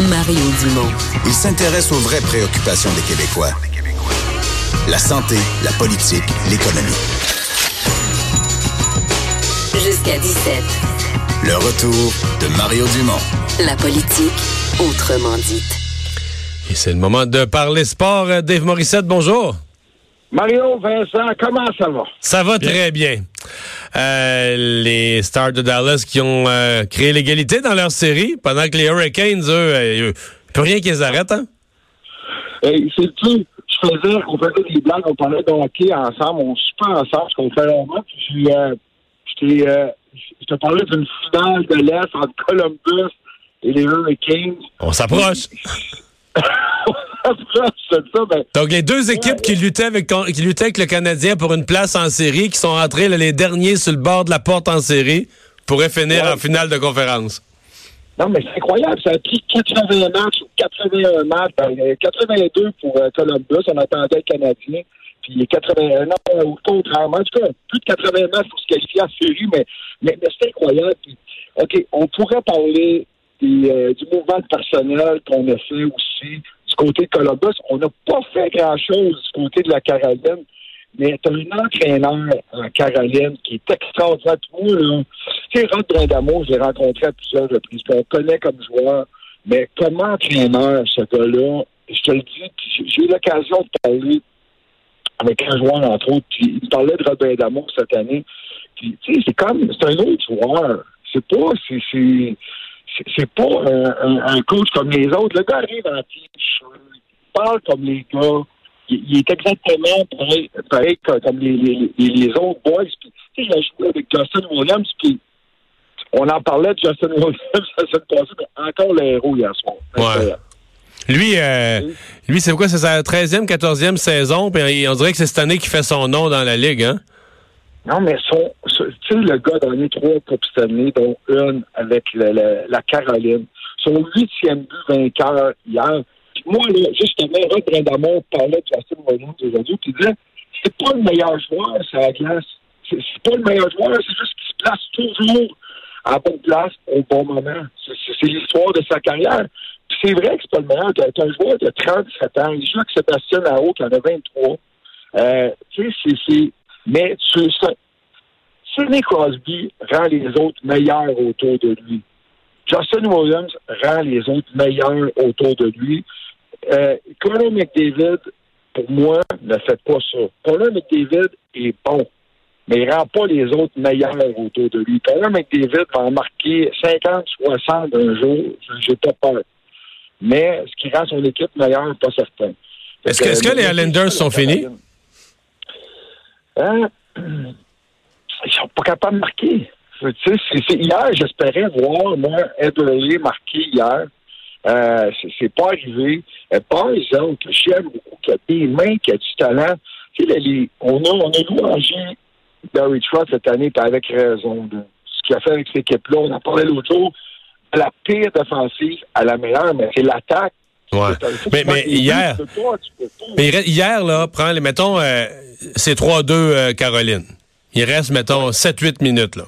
Mario Dumont. Il s'intéresse aux vraies préoccupations des Québécois. La santé, la politique, l'économie. Jusqu'à 17. Le retour de Mario Dumont. La politique, autrement dite. Et c'est le moment de parler sport. Euh, Dave Morissette, bonjour. Mario, Vincent, comment ça va? Ça va très bien. Euh, les Stars de Dallas qui ont euh, créé l'égalité dans leur série, pendant que les Hurricanes, eux, euh, plus rien qu'ils arrêtent, hein? Hey, c'est tu je faisais, on faisait des blagues, on parlait de hockey ensemble, on super ensemble, ce qu'on fait longtemps, puis euh, je t'ai, euh, je te parlais d'une finale de l'Est entre Columbus et les Hurricanes. On s'approche. ça, ben, Donc, les deux équipes qui luttaient avec qui luttaient avec le Canadien pour une place en série, qui sont rentrés là, les derniers sur le bord de la porte en série, pourraient finir Ouais. en finale de conférence. Non, mais c'est incroyable. Ça a pris 81 matchs ou 81 matchs. Ben, euh, 82 pour euh, Columbus. On attendait le Canadien. Puis 81 non, euh, au contrairement. En tout cas, plus de 80 matchs pour se qualifier en série, mais, mais, mais c'est incroyable. Puis, OK, on pourrait parler des, euh, du mouvement de personnel qu'on a fait aussi du côté de Columbus. On n'a pas fait grand-chose du côté de la Caroline. Mais tu as un entraîneur en Caroline qui est extraordinaire. Moi, là, tu sais, Rod Brindamo, je l'ai rencontré à plusieurs reprises. On le connaît comme joueur. Mais comme entraîneur, ce gars-là, je te le dis, j'ai- eu l'occasion de parler avec un joueur, entre autres, puis il parlait de Rod Brindamo cette année. Tu sais, c'est comme, c'est un autre joueur. C'est pas, c'est, c'est, pas un, un- un coach comme les autres. Le gars arrive en t-shirt, il parle comme les gars. Il, il est exactement pareil, comme les, les, les, autres boys. Puis, tu sais, il a joué avec Justin Williams, puis on en parlait de Justin Williams la semaine passée, encore le héros hier soir. Ouais. Lui, euh, lui c'est quoi? C'est sa 13e, 14e saison, puis on dirait que c'est cette année qu'il fait son nom dans la Ligue, hein? Non, mais son, tu sais, le gars a gagné trois Coupes Stanley, dont une avec la Caroline. Son huitième but vainqueur hier. Puis moi, là, justement, Rod Brindamont parlait de Justin Williams aujourd'hui, puis disait c'est pas le meilleur joueur, c'est la glace. C'est pas le meilleur joueur, c'est juste qu'il se place toujours à la bonne place au bon moment. C'est- l'histoire de sa carrière. Puis c'est vrai que c'est pas le meilleur. T'as un joueur de 37 ans, il joue avec Sébastien Naro qui en a 23. Euh, tu sais, c'est... Mais tu, ça- Sidney Crosby rend les autres meilleurs autour de lui. Justin Williams rend les autres meilleurs autour de lui. Euh, Connor McDavid, pour moi, ne fait pas ça. Connor McDavid est bon, mais il rend pas les autres meilleurs autour de lui. Connor McDavid va en marquer 50, 60 un jour, j'ai pas peur. Mais ce qui rend son équipe meilleure, pas certain. Est-ce que, que les Islanders sont finis? Hein? Ils sont pas capables de marquer. Hier, j'espérais voir, moi, Ederly marquer hier. Euh, c'est- pas arrivé. Euh, par exemple, j'aime beaucoup qui a des mains, qui a du talent. Tu sais, on a, on a louangé Barry Trotz cette année, avec raison. Ce qu'il a fait avec cette équipe-là, on en parlait l'autre jour, la pire défensive à la meilleure, mais c'est l'attaque. Ouais. Mais, mais hier, mais hier, là, prends, les- mettons, euh, c'est 3-2 euh, Caroline. Il reste, mettons, 7-8 minutes, là.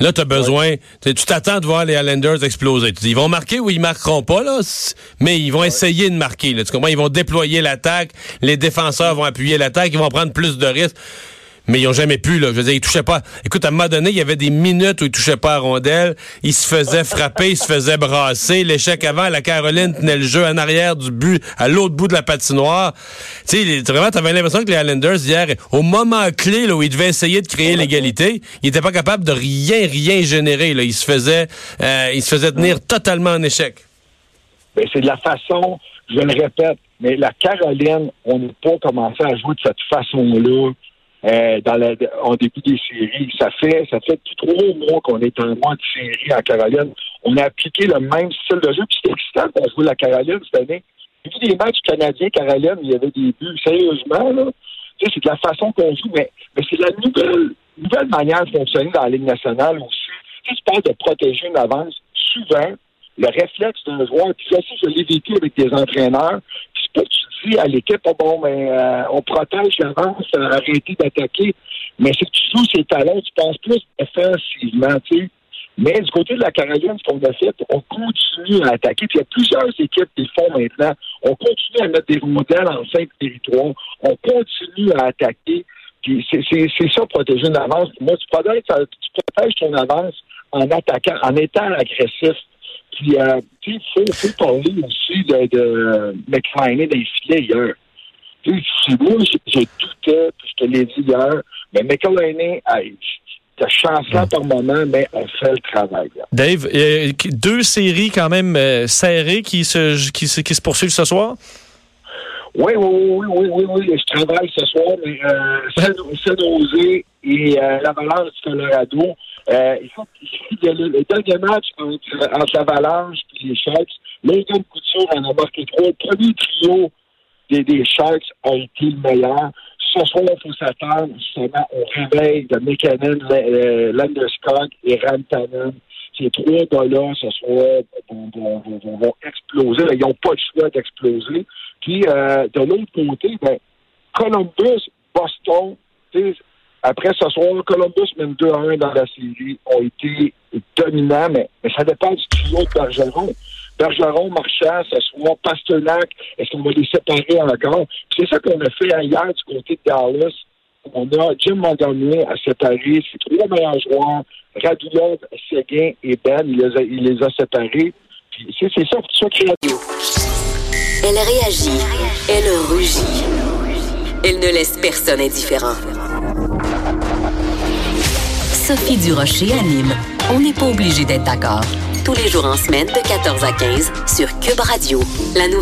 Là, tu as besoin, tu tu t'attends de voir les Islanders exploser. Tu dis, ils vont marquer ou ils marqueront pas, là, mais ils vont essayer de marquer. Là, tu comprends? Ils vont déployer l'attaque, les défenseurs vont appuyer l'attaque, ils vont prendre plus de risques. Mais ils ont jamais pu, là. Je veux dire, ils touchaient pas. Écoute, à un moment donné, il y avait des minutes où ils touchaient pas à rondelle. Ils se faisaient frapper, ils se faisaient brasser. L'échec avant, la Caroline tenait le jeu en arrière du but, à l'autre bout de la patinoire. Tu sais, vraiment, t'avais l'impression que les Islanders, hier, au moment clé, là, où ils devaient essayer de créer l'égalité, ils étaient pas capables de rien, rien générer, là. Ils se faisaient, euh, ils se faisaient tenir totalement en échec. Ben, c'est de la façon, je le répète, mais la Caroline, on n'a pas commencé à jouer de cette façon-là euh, dans la, en début des séries. Ça fait ça fait depuis trois mois qu'on est en mois de série en Caroline. on a appliqué le même style de jeu. Puis c'était excitant qu'on jouait la Caroline cette année. Vu des matchs canadiens, Caroline, il y avait des buts. Sérieusement, là, c'est de la façon qu'on joue, mais, mais c'est la nouvelle, nouvelle manière de fonctionner dans la Ligue nationale aussi. Tu parles de protéger une avance. Souvent, le réflexe d'un joueur, puis ça aussi, je l'ai vécu avec des entraîneurs, puis pas que tu dis à l'équipe, oh, bon, ben, euh, on protège l'avance, euh, arrêtez d'attaquer, mais c'est que tu joues ses talents, tu penses plus offensivement, tu sais. Mais du côté de la Caroline, ce qu'on a fait, on continue à attaquer. Puis il y a plusieurs équipes qui le font maintenant. On continue à mettre des modèles en cinq territoires. On continue à attaquer. Puis c'est ça, protéger une avance. Moi, tu protèges, tu protèges ton avance en attaquant, en étant agressif. Puis, euh, il faut, faut parler aussi de, de McFarlane dans les filets hier. Tu sais, moi, je, je doutais, puis je te l'ai dit hier, mais McFarlane, hey, de chance-là par moment, mais on fait le travail. Là. Dave, euh, deux séries quand même euh, serrées qui se, qui, se, qui se poursuivent ce soir? Oui, oui, oui, oui, oui, oui, je travaille ce soir, mais euh, Saint-Nosé et euh, l'Avalanche du Colorado, euh, il y a le, dernier match entre, entre l'Avalanche et les Sharks, Logan Couture en a marqué trois. Le premier trio des, Sharks a été le meilleur. Ce soir, il faut s'attendre justement au réveil de McKinnon, euh, Landeskog et Rantanen. Ces trois gars-là, ce soir, vont exploser. Ils n'ont pas le choix d'exploser. Puis, euh, de l'autre côté, ben, Columbus, Boston, après ce soir, Columbus mène 2 à 1 dans la série, ont été dominants, mais, mais ça dépend du trio de Bergeron. Bergeron, Marchand, ce soir, Pasternak, est-ce qu'on va les séparer encore? C'est ça qu'on a fait hier du côté de Dallas. On a Jim Montgomery à séparer ses trois meilleurs joueurs, Radulov, Seguin et Ben, il les a, il les a séparés. C'est, ça, ça qui Elle réagit. Elle rugit. Elle ne laisse personne indifférent. Sophie Durocher anime. On n'est pas obligé d'être d'accord. Tous les jours en semaine de 14 à 15 sur Cube Radio. La nouvelle